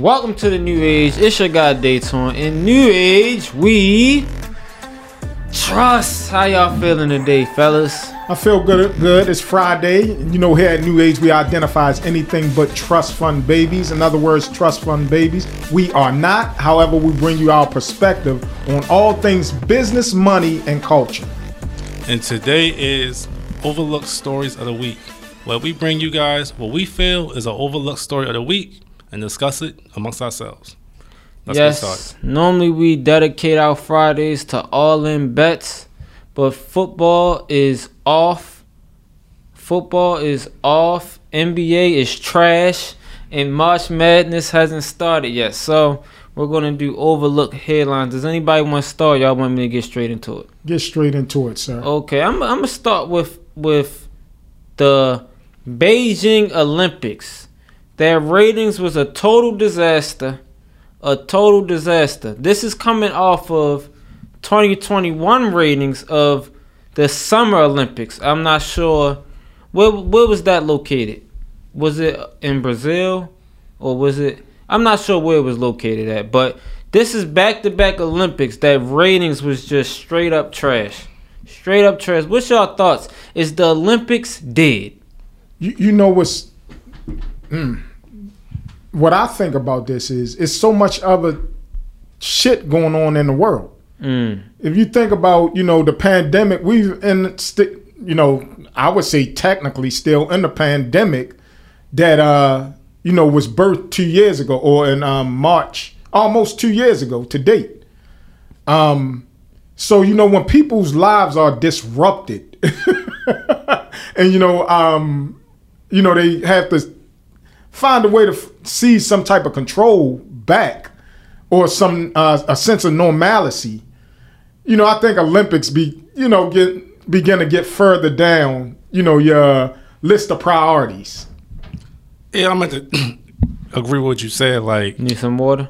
Welcome to the New Age. It's your guy Dayton. In New Age, we trust. How y'all feeling today, fellas? I feel good. Good. It's Friday. You know, here at New Age, we identify as anything but trust fund babies. In other words, trust fund babies. We are not. However, we bring you our perspective on all things business, money, and culture. And today is Overlooked Stories of the Week, where we bring you guys what we feel is an overlooked story of the week and discuss it amongst ourselves. Let's get yes. started. Normally we dedicate our Fridays to all in bets, but football is off. Football is off. NBA is trash, and March Madness hasn't started yet. So we're gonna do overlooked headlines. Does anybody want to start? Y'all want me to get straight into it? Get straight into it, sir. Okay, I'm I'm gonna start with with the Beijing Olympics. Their ratings was a total disaster, a total disaster. This is coming off of 2021 ratings of the Summer Olympics. I'm not sure where where was that located. Was it in Brazil or was it? I'm not sure where it was located at, but this is back to back Olympics. That ratings was just straight up trash. Straight up trash. What's y'all thoughts? Is the Olympics dead? You, you know what's mm, what I think about this is it's so much other shit going on in the world. Mm. If you think about you know the pandemic, we've in st- you know I would say technically still in the pandemic that uh you know was birthed two years ago or in um, March almost two years ago to date. Um, so you know when people's lives are disrupted, and you know um, you know they have to find a way to f- see some type of control back or some uh, a sense of normalcy. You know, I think Olympics be you know get begin to get further down. You know your list of priorities. Yeah, I'm going to agree with what you said. Like, Need some water?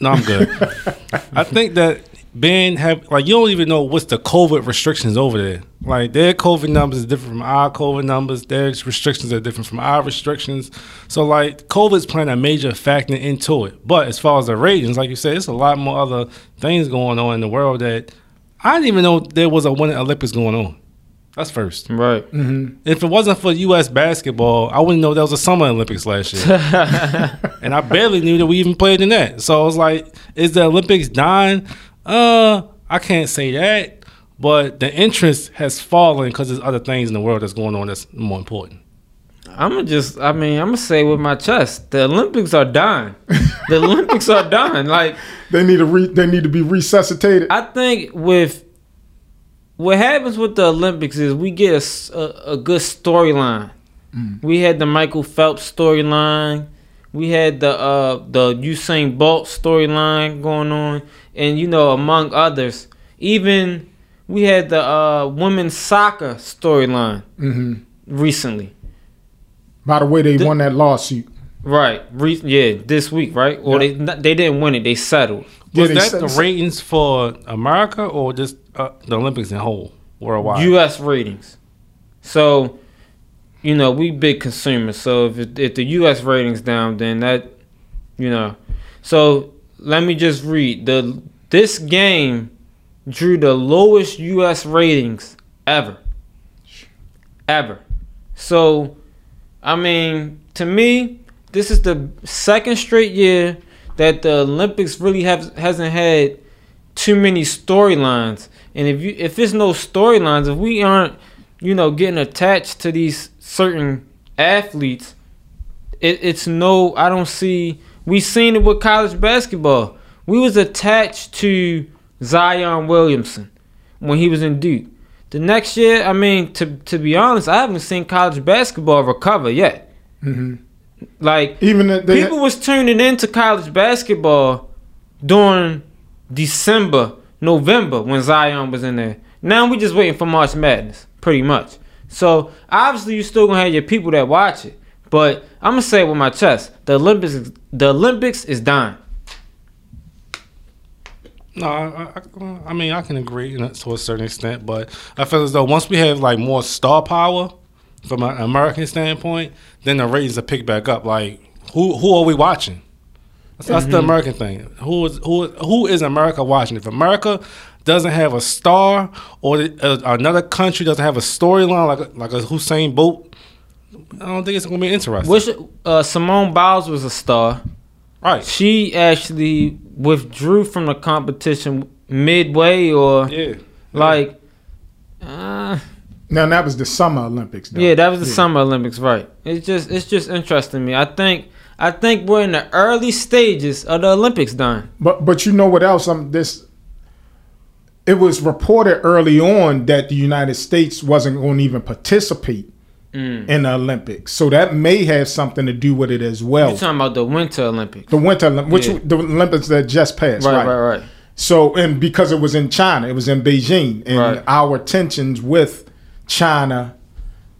no, I'm good. I think that being have like you don't even know what's the COVID restrictions over there. Like their COVID numbers is different from our COVID numbers. Their restrictions are different from our restrictions. So like COVID's playing a major factor into it. But as far as the ratings, like you said, it's a lot more other things going on in the world that I didn't even know there was a Winter Olympics going on. That's first. Right. Mm-hmm. If it wasn't for U.S. basketball, I wouldn't know there was a Summer Olympics last year, and I barely knew that we even played in that. So I was like, "Is the Olympics dying?" Uh, I can't say that, but the interest has fallen because there's other things in the world that's going on that's more important. I'm gonna just, I mean, I'm gonna say with my chest, the Olympics are dying. the Olympics are done. Like, They need to re- they need to be resuscitated. I think with what happens with the Olympics is we get a good storyline. We had the Michael Phelps storyline. We had the uh the Usain Bolt storyline going on, and you know, among others, even we had the uh women's soccer storyline hmm recently. By the way, they The- won that lawsuit. Right. Re- yeah, this week, right? Or they they didn't win it. They settled. Yeah, Was they that said- the ratings for America or just uh, the Olympics in whole worldwide? U.S. ratings. So, you know, we big consumers. So if if the U.S. ratings down, then that, you know, so let me just read the this game drew the lowest U.S. ratings ever, ever. So, I mean, to me, this is the second straight year that the Olympics really have hasn't had too many storylines. And if you if there's no storylines, if we aren't, you know, getting attached to these certain athletes, it, it's no I don't see we seen it with college basketball. We was attached to Zion Williamson when he was in Duke. The next year, I mean, to to be honest, I haven't seen college basketball recover yet. hmm Like Even people was tuning into college basketball during December, November when Zion was in there. Now we just waiting for March Madness, pretty much. So obviously you still gonna have your people that watch it, but I'm gonna say it with my chest: the Olympics, the Olympics is dying. No, I, I, I mean I can agree to a certain extent, but I feel as though once we have like more star power from an American standpoint, then the ratings will pick back up. Like who who are we watching? That's, that's the mm-hmm. American thing. Who is who who is America watching? If America doesn't have a star, or the, uh, another country doesn't have a storyline like a, like a Usain Bolt, I don't think it's gonna be interesting. Which uh, Simone Biles was a star. right? She actually withdrew from the competition midway, or Yeah. like, uh, Now that was the Summer Olympics. Though. yeah, that was the Summer Olympics, right? It's just it's just interesting to me. I think I think we're in the early stages of the Olympics done. But but you know what else? Um, this it was reported early on that the United States wasn't going to even participate Mm. in the Olympics, so that may have something to do with it as well. You're talking about the Winter Olympics, The Winter, Olymp- which Yeah. the Olympics that just passed, right, right? right, right. So and because it was in China, it was in Beijing, and Right. our tensions with China,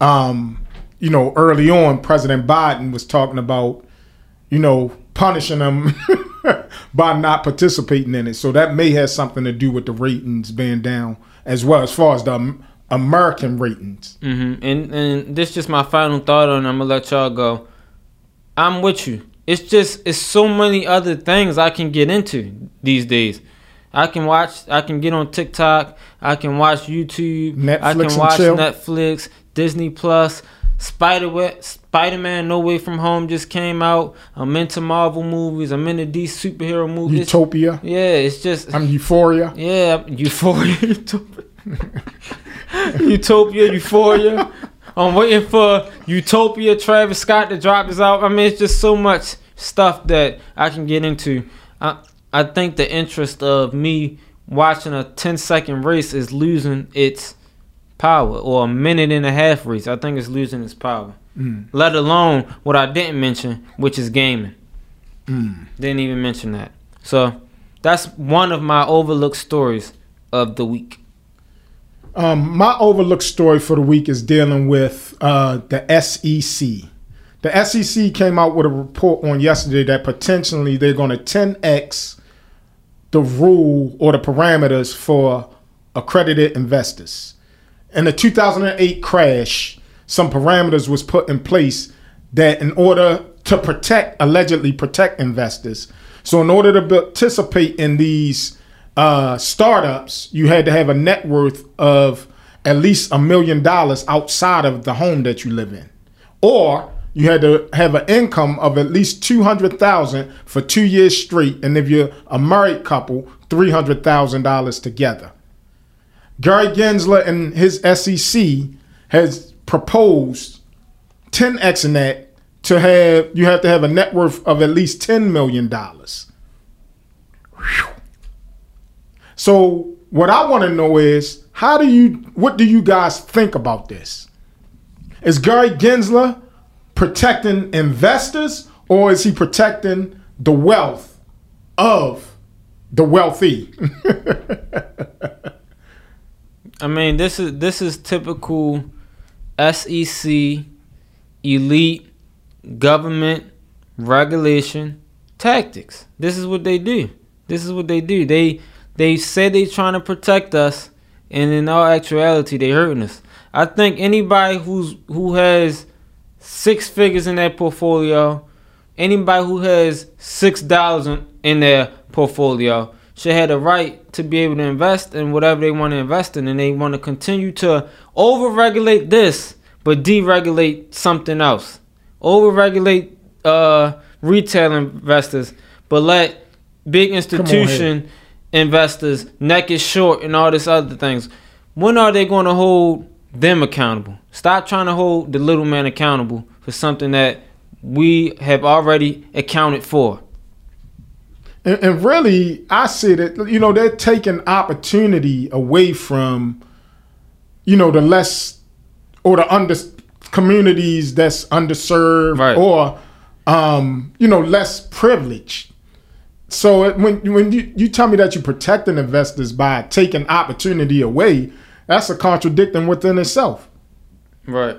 um, you know, early on, President Biden was talking about, you know, punishing them by not participating in it. So that may have something to do with the ratings being down as well, as far as the American ratings. hmm And and this just my final thought on. I'm gonna let y'all go. I'm with you. It's just it's so many other things I can get into these days. I can watch. I can get on TikTok. I can watch YouTube. Netflix I can watch. Netflix, Disney Plus. Spider Spider Man No Way From Home just came out. I'm into Marvel movies. I'm into these superhero movies. Utopia, yeah, it's just I'm Euphoria. yeah, Euphoria. Utopia, Euphoria. I'm waiting for Utopia, Travis Scott to drop this out. I mean, it's just so much stuff that I can get into. I I think the interest of me watching a 10 second race is losing its power, or a minute and a half race. I think it's losing its power. Mm. Let alone what I didn't mention, which is gaming. Mm. Didn't even mention that. So that's one of my overlooked stories of the week. Um, my overlooked story for the week is dealing with uh, the SEC. The SEC came out with a report on yesterday that potentially they're going to 10x the rule or the parameters for accredited investors. In the 2008 crash, some parameters was put in place that in order to protect, allegedly protect investors. So in order to participate in these uh, startups, you had to have a net worth of at least a million dollars outside of the home that you live in, or you had to have an income of at least two hundred thousand for two years straight, and if you're a married couple, three hundred thousand dollars together. Gary Gensler and his SEC has proposed 10x in that to have you have to have a net worth of at least 10 million dollars. So what I want to know is how do you what do you guys think about this? Is Gary Gensler protecting investors or is he protecting the wealth of the wealthy? I mean, this is this is typical SEC elite government regulation tactics. This is what they do. This is what they do. They they say they're trying to protect us, and in all actuality, they hurting us. I think anybody who's who has six figures in their portfolio, anybody who has six dollars in- in their portfolio should have the right to be able to invest in whatever they want to invest in, and they want to continue to overregulate this, but deregulate something else. Overregulate uh, retail investors, but let big institution investors neck is short and all this other things. When are they going to hold them accountable? Stop trying to hold the little man accountable for something that we have already accounted for. And, and really, I see that you know they're taking opportunity away from, you know, the less or the under communities that's underserved Right. or, um, you know, less privileged. So it- when when you, you tell me that you're protecting investors by taking opportunity away, that's a contradiction within itself. Right.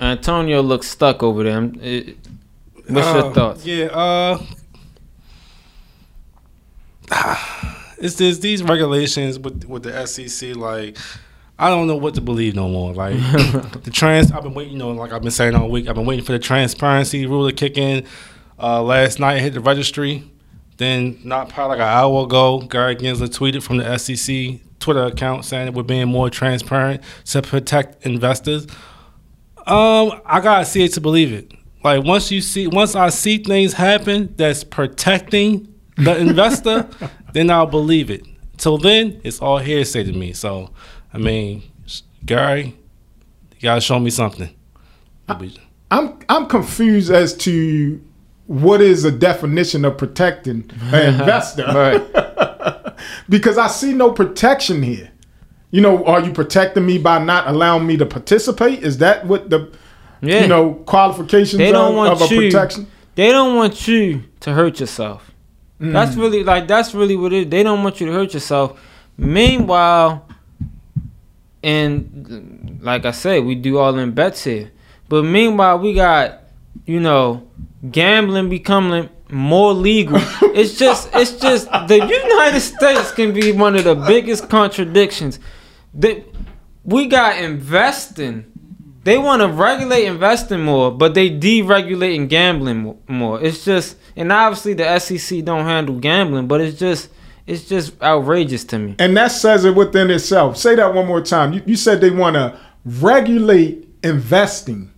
Antonio looks stuck over there. It- what's your Uh, thoughts? Yeah, uh it's this these regulations with with the SEC like I don't know what to believe no more. Like the trans I've been waiting, you know, like I've been saying all week, I've been waiting for the transparency rule to kick in. Uh last night I hit the registry Then, not probably like an hour ago, Gary Gensler tweeted from the SEC Twitter account saying that we're being more transparent to protect investors. Um, I gotta see it to believe it. Like once you see, once I see things happen that's protecting the investor, then I'll believe it. Till then, it's all hearsay to me. So, I mean, Gary, you gotta show me something. I'm I'm confused as to what is a definition of protecting an investor. Because I see no protection here. You know, are you protecting me by not allowing me to participate? Is that what the Yeah. you know qualifications they don't of, want of a you. protection? They don't want you to hurt yourself. That's Mm. really like that's really what it is. They don't want you to hurt yourself. Meanwhile, and like I said, we do all in bets here. But meanwhile, we got you know gambling becoming more legal. it's just it's just the United States can be one of the biggest contradictions. That we got investing. They want to regulate investing more, but they deregulating gambling more. It's just, and obviously the SEC don't handle gambling, but it's just, it's just outrageous to me. And that says it within itself. Say that one more time. You, you said they want to regulate investing,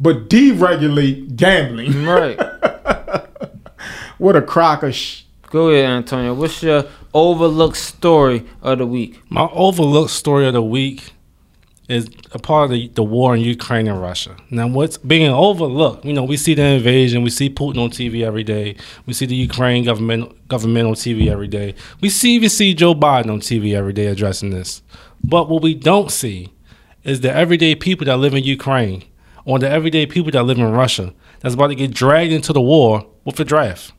but deregulate gambling. Right. what a crock of sh- Go ahead, Antonio. What's your overlooked story of the week? My overlooked story of the week is a part of the, the war in Ukraine and Russia. Now, what's being overlooked? You know, we see the invasion, we see Putin on TV every day, we see the Ukraine government government on TV every day, we see even see Joe Biden on TV every day addressing this. But what we don't see is the everyday people that live in Ukraine or the everyday people that live in Russia that's about to get dragged into the war with the draft.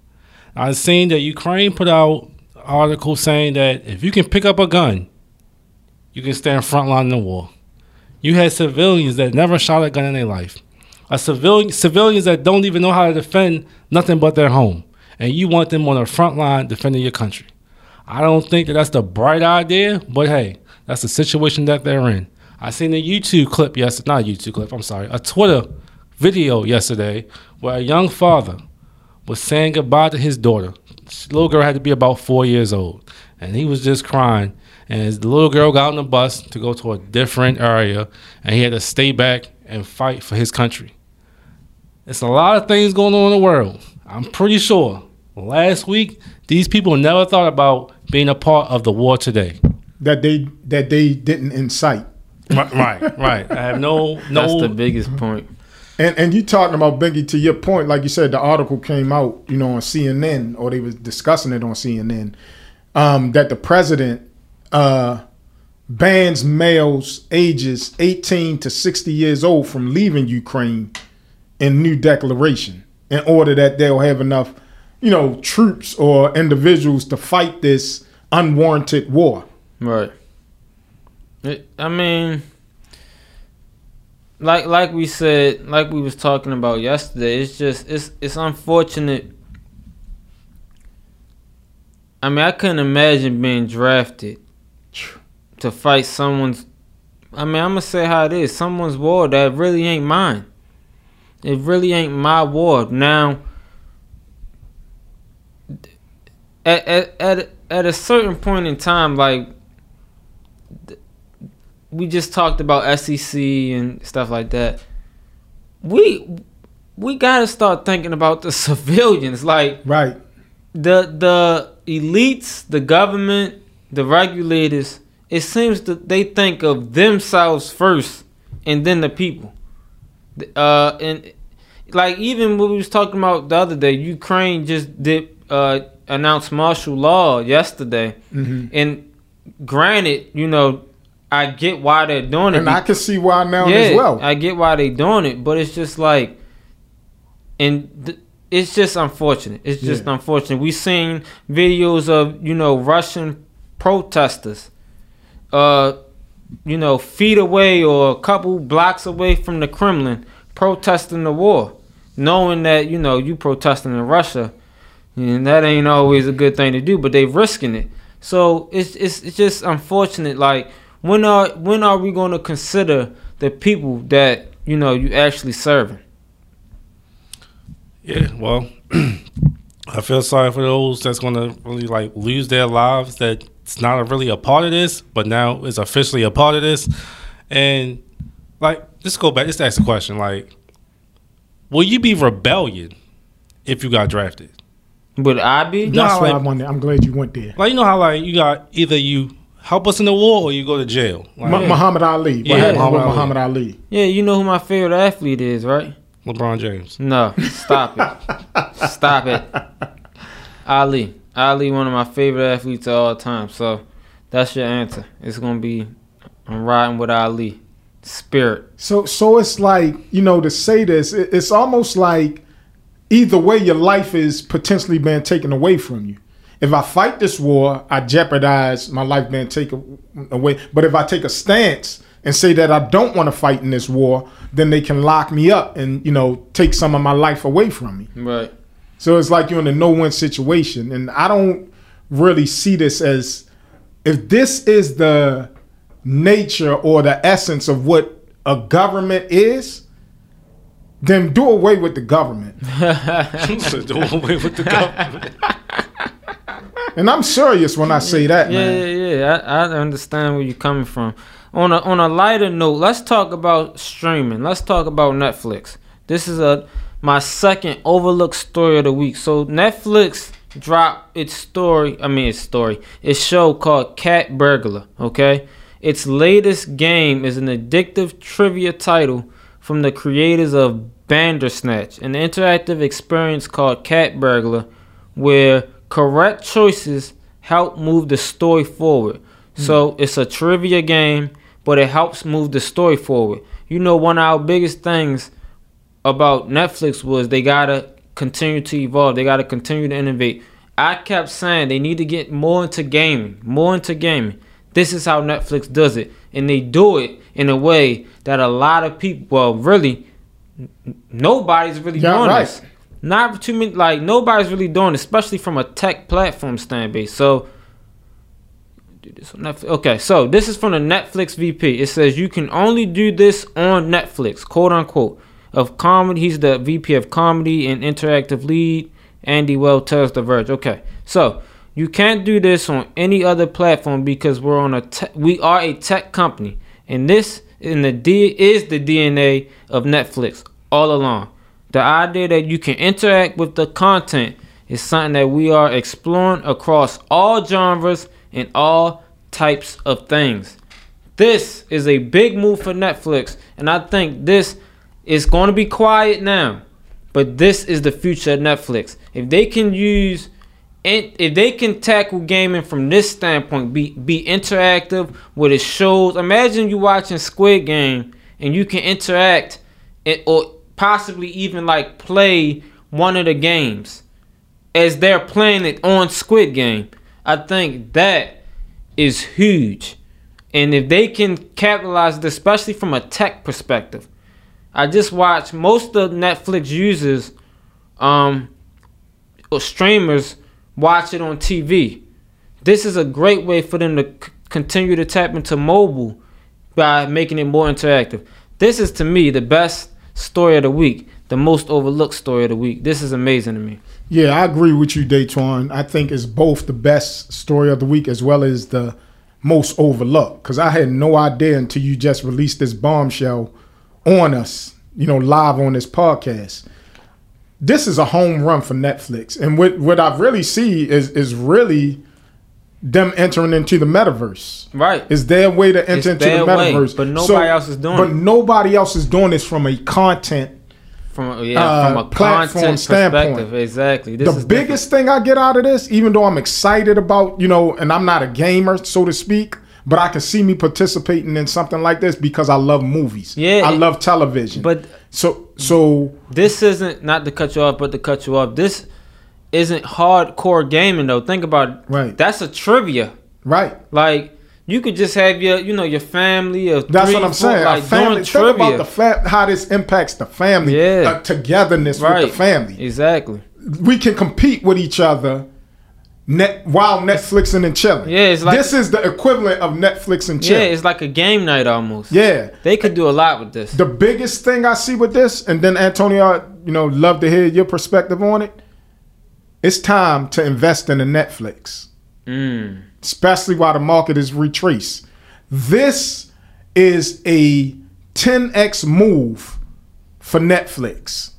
I've seen that Ukraine put out articles saying that if you can pick up a gun, you can stand front line in the war. You had civilians that never shot a gun in their life. A civilian civilians that don't even know how to defend nothing but their home. And you want them on the front line defending your country. I don't think that that's the bright idea, but hey, that's the situation that they're in. I seen a YouTube clip yesterday, not a YouTube clip, I'm sorry, a Twitter video yesterday where a young father was saying goodbye to his daughter. This little girl had to be about four years old, and he was just crying. And the little girl got on the bus to go to a different area, and he had to stay back and fight for his country. It's a lot of things going on in the world. I'm pretty sure last week these people never thought about being a part of the war today. that they that they didn't incite. Right, right, right. I have no no. That's the biggest point. And and you talking about Bingy to your point, like you said, the article came out, you know, on CNN or they was discussing it on CNN, um, that the president uh, bans males ages 18 to 60 years old from leaving Ukraine in new declaration in order that they'll have enough, you know, troops or individuals to fight this unwarranted war. Right. I mean, like like we said, like we was talking about yesterday. It's just it's it's unfortunate. I mean, I couldn't imagine being drafted to fight someone's. I mean, I'm gonna say how it is. Someone's war that really ain't mine. It really ain't my war. Now, at at at, at a certain point in time, like we just talked about SEC and stuff like that. We we gotta start thinking about the civilians, like Right. the the elites, the government, the regulators. It seems that they think of themselves first, and then the people. Uh, and like even what we was talking about the other day, Ukraine just did uh announce martial law yesterday, hmm and granted, you know, I get why they're doing it. And I can see why now yeah, as well. I get why they're doing it, but it's just like, and th- it's just unfortunate. It's just Yeah. unfortunate. We seen videos of you know Russian protesters, uh, you know, feet away or a couple blocks away from the Kremlin protesting the war, knowing that you know you protesting in Russia, and that ain't always a good thing to do, but they're risking it. So it's it's it's just unfortunate. Like when are when are we going to consider the people that you know you actually serving? Yeah, well, I feel sorry for those that's gonna really like lose their lives that's not really a part of this, but now it's officially a part of this. And like, just go back, just ask the question, like, will you be rebellion if you got drafted? Would I be? No. That's Nah, what I like- wanted. I'm glad you went there. Like, you know how like you got either you help us in the war or you go to jail. Like, Mu- Muhammad Ali. What Yeah, happened with Muhammad Ali. Muhammad Ali? Yeah, you know who my favorite athlete is, right? LeBron James. No, stop it. Stop it. Ali. Ali, one of my favorite athletes of all time. So that's your answer. It's gonna be I'm riding with Ali. Spirit. So so it's like you know to say this, it- it's almost like either way your life is potentially being taken away from you. If I fight this war, I jeopardize my life being taken away. But if I take a stance and say that I don't want to fight in this war, then they can lock me up and you know take some of my life away from me. Right. So it's like you're in a no-win situation, and I don't really see this as if this is the nature or the essence of what a government is. Then do away with the government, Do away with the government. and I'm serious when I say that, Yeah, man. yeah, yeah. I, I understand where you're coming from. On a on a lighter note, let's talk about streaming. Let's talk about Netflix. This is a my second overlooked story of the week. So Netflix dropped its story. I mean, its story. Its show called Cat Burglar. Okay, its latest game is an addictive trivia title from the creators of Bandersnatch, an interactive experience called Cat Burglar, where correct choices help move the story forward. Hmm. So it's a trivia game, but it helps move the story forward. You know, one of our biggest things about Netflix was they gotta continue to evolve. They gotta continue to innovate. I kept saying they need to get more into gaming, more into gaming. This is how Netflix does it, and they do it in a way that a lot of people, well, really, n- nobody's really doing right. this. Not too many, like nobody's really doing, it, especially from a tech platform stand base. So do this on Netflix. Okay, so this is from the Netflix VP. It says you can only do this on Netflix, quote unquote, of comedy. He's the VP of comedy and interactive lead. Andy Weil tells The Verge. Okay, so you can't do this on any other platform because we're on a te- we are a tech company, and this in the D is the DNA of Netflix all along. The idea that you can interact with the content is something that we are exploring across all genres and all types of things. This is a big move for Netflix, and I think this is going to be quiet now, but this is the future of Netflix. If they can use, if they can tackle gaming from this standpoint, be be interactive with its shows. Imagine you watching Squid Game and you can interact, it, or possibly even like play one of the games as they're playing it on Squid Game. I think that is huge. And if they can capitalize especially from a tech perspective, I just watched most of Netflix users, um, or streamers watch it on TV. This is a great way for them to c- continue to tap into mobile by making it more interactive. This is to me the best story of the week, the most overlooked story of the week. This is amazing to me. Yeah, I agree with you, Daytron. I think it's both the best story of the week as well as the most overlooked. Because I had no idea until you just released this bombshell on us, you know, live on this podcast. This is a home run for Netflix. And what, what I really see is is really them entering into the metaverse. Right. It's their way to It's enter into their the way, metaverse. but nobody else is doing But it. nobody else is doing this from a content From a, yeah, Uh, from a platform content standpoint. perspective, exactly. This the is biggest thing I get out of this, even though I'm excited about, you know, and I'm not a gamer, so to speak, but I can see me participating in something like this because I love movies. Yeah, I love television. But so so this isn't not to cut you off, but to cut you off. This isn't hardcore gaming though. Think about it. Right. That's a trivia. right. Like you could just have your, you know, your family of That's three, what I'm four, saying. Like a family, think about the fa- how this impacts the family, Yeah. uh, togetherness right. with the family. Exactly. We can compete with each other net, while Netflixing and chilling. Yeah, it's like- this is the equivalent of Netflix and chill. Yeah, it's like a game night almost. yeah. They could do a lot with this. The biggest thing I see with this, and then Antonio, you know, love to hear your perspective on it. it's time to invest in the Netflix, Mm. especially while the market is retraced. This is a 10x move for Netflix.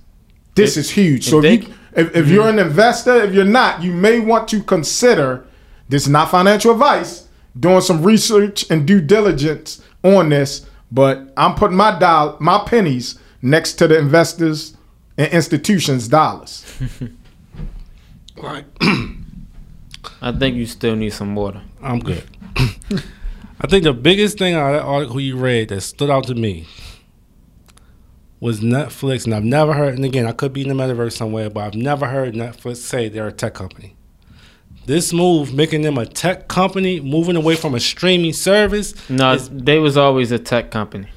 This If- is huge. if So they- you, if, if mm-hmm. you're an investor, if you're not, you may want to consider this is not financial advice, doing some research and due diligence on this. But I'm putting my doll, my pennies next to the investors and institutions' dollars. Like, I think you still need some water. I'm good. I think the biggest thing out of that article you read that stood out to me was Netflix, and I've never heard, and again, I could be in the metaverse somewhere, but I've never heard Netflix say they're a tech company. This move, making them a tech company, moving away from a streaming service, No, is- they was always a tech company.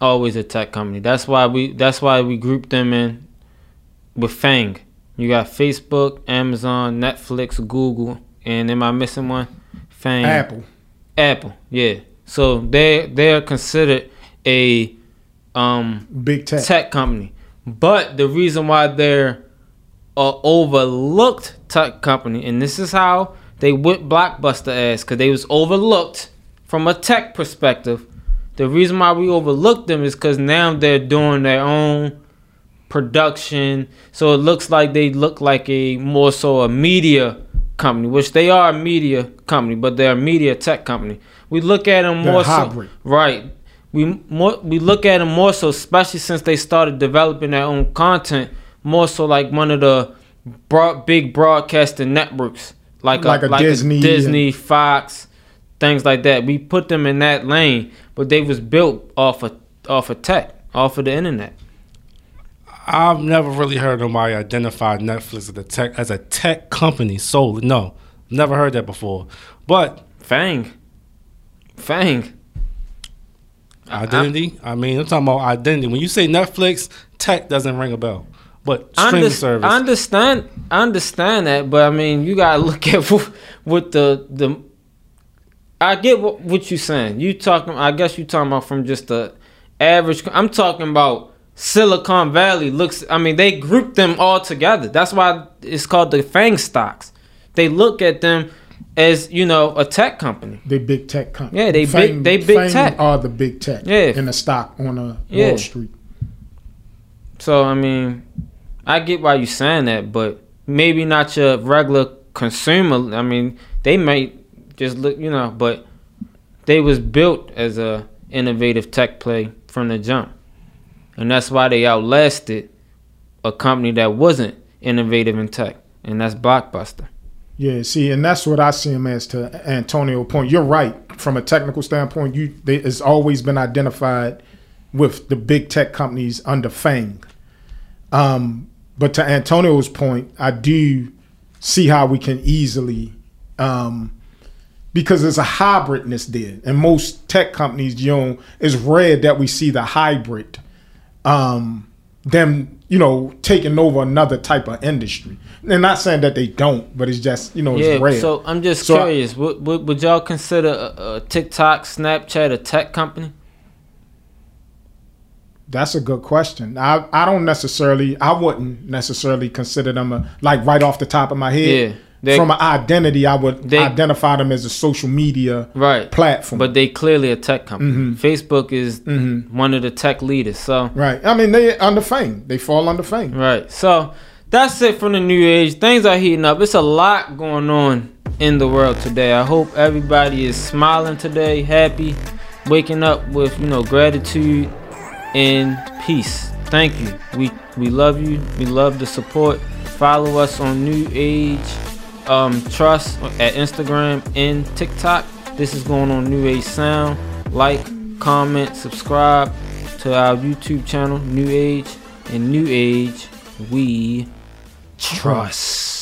Always a tech company. That's why we that's why we grouped them in with Fang. You got Facebook, Amazon, Netflix, Google, and am I missing one? Fang. Apple. Apple, yeah. So they they're considered a um Big tech. tech company. But the reason why they're a overlooked tech company, and this is how they whipped Blockbuster ass, because they was overlooked from a tech perspective. The reason why we overlooked them is because now they're doing their own production, so it looks like they look like a more so a media company, which they are a media company, but they're a media tech company. We look at them They're more hybrid. so right. We more we look at them more so, especially since they started developing their own content, more so like one of the broad, big broadcasting networks, like Like a Disney Disney, Fox, things like that. We put them in that lane, but they was built off of off of tech, off of the internet. I've never really heard nobody identify Netflix as a tech as a tech company solely. No, never heard that before. But Fang, Fang. Identity, I mean, I'm talking about identity. When you say Netflix, tech doesn't ring a bell. But I, streaming under- service, I understand. I understand that, but I mean, you gotta look at what, what the the. I get what, what you're saying. You talking? I guess you talking about from just the average. I'm talking about Silicon Valley. Looks. I mean, they group them all together. That's why it's called the Fang stocks. They look at them as you know a tech company. They big tech company. Yeah, they big- they big tech. Are the big tech? Yeah. In the stock on uh, Yeah. Wall Street. So I mean, I get why you're saying that, but maybe not your regular consumer. I mean, they might just look, you know, but they was built as a innovative tech play from the jump, and that's why they outlasted a company that wasn't innovative in tech, and that's Blockbuster. Yeah, see, and that's what I see him as to Antonio point. You're right. From a technical standpoint, you they, it's always been identified with the big tech companies under Fang. Um, but to Antonio's point, I do see how we can easily um, because there's a hybridness there. And most tech companies, you know, it's rare that we see the hybrid um, them, you know, taking over another type of industry. And not saying that they don't, but it's just, you know, it's Yeah. rare. So I'm just So I- curious. would, would would y'all consider a, a TikTok, Snapchat a tech company? That's a good question. I, I don't necessarily, I wouldn't necessarily consider them a, like right off the top of my head. Yeah, they- From an identity, I would They- identify them as a social media Right. platform. But they clearly a tech company. Mhm. Facebook is Mhm. one of the tech leaders. So right. I mean, they under fame. They fall under fame. right. So that's it from the new age. Things are heating up. It's a lot going on in the world today. I hope everybody is smiling today, happy, waking up with you know gratitude and peace. Thank you. We we love you. We love the support. Follow us on New Age um, Trust at Instagram and TikTok. This is going on New Age Sound. Like, comment, subscribe to our YouTube channel, New Age and New Age. We trust.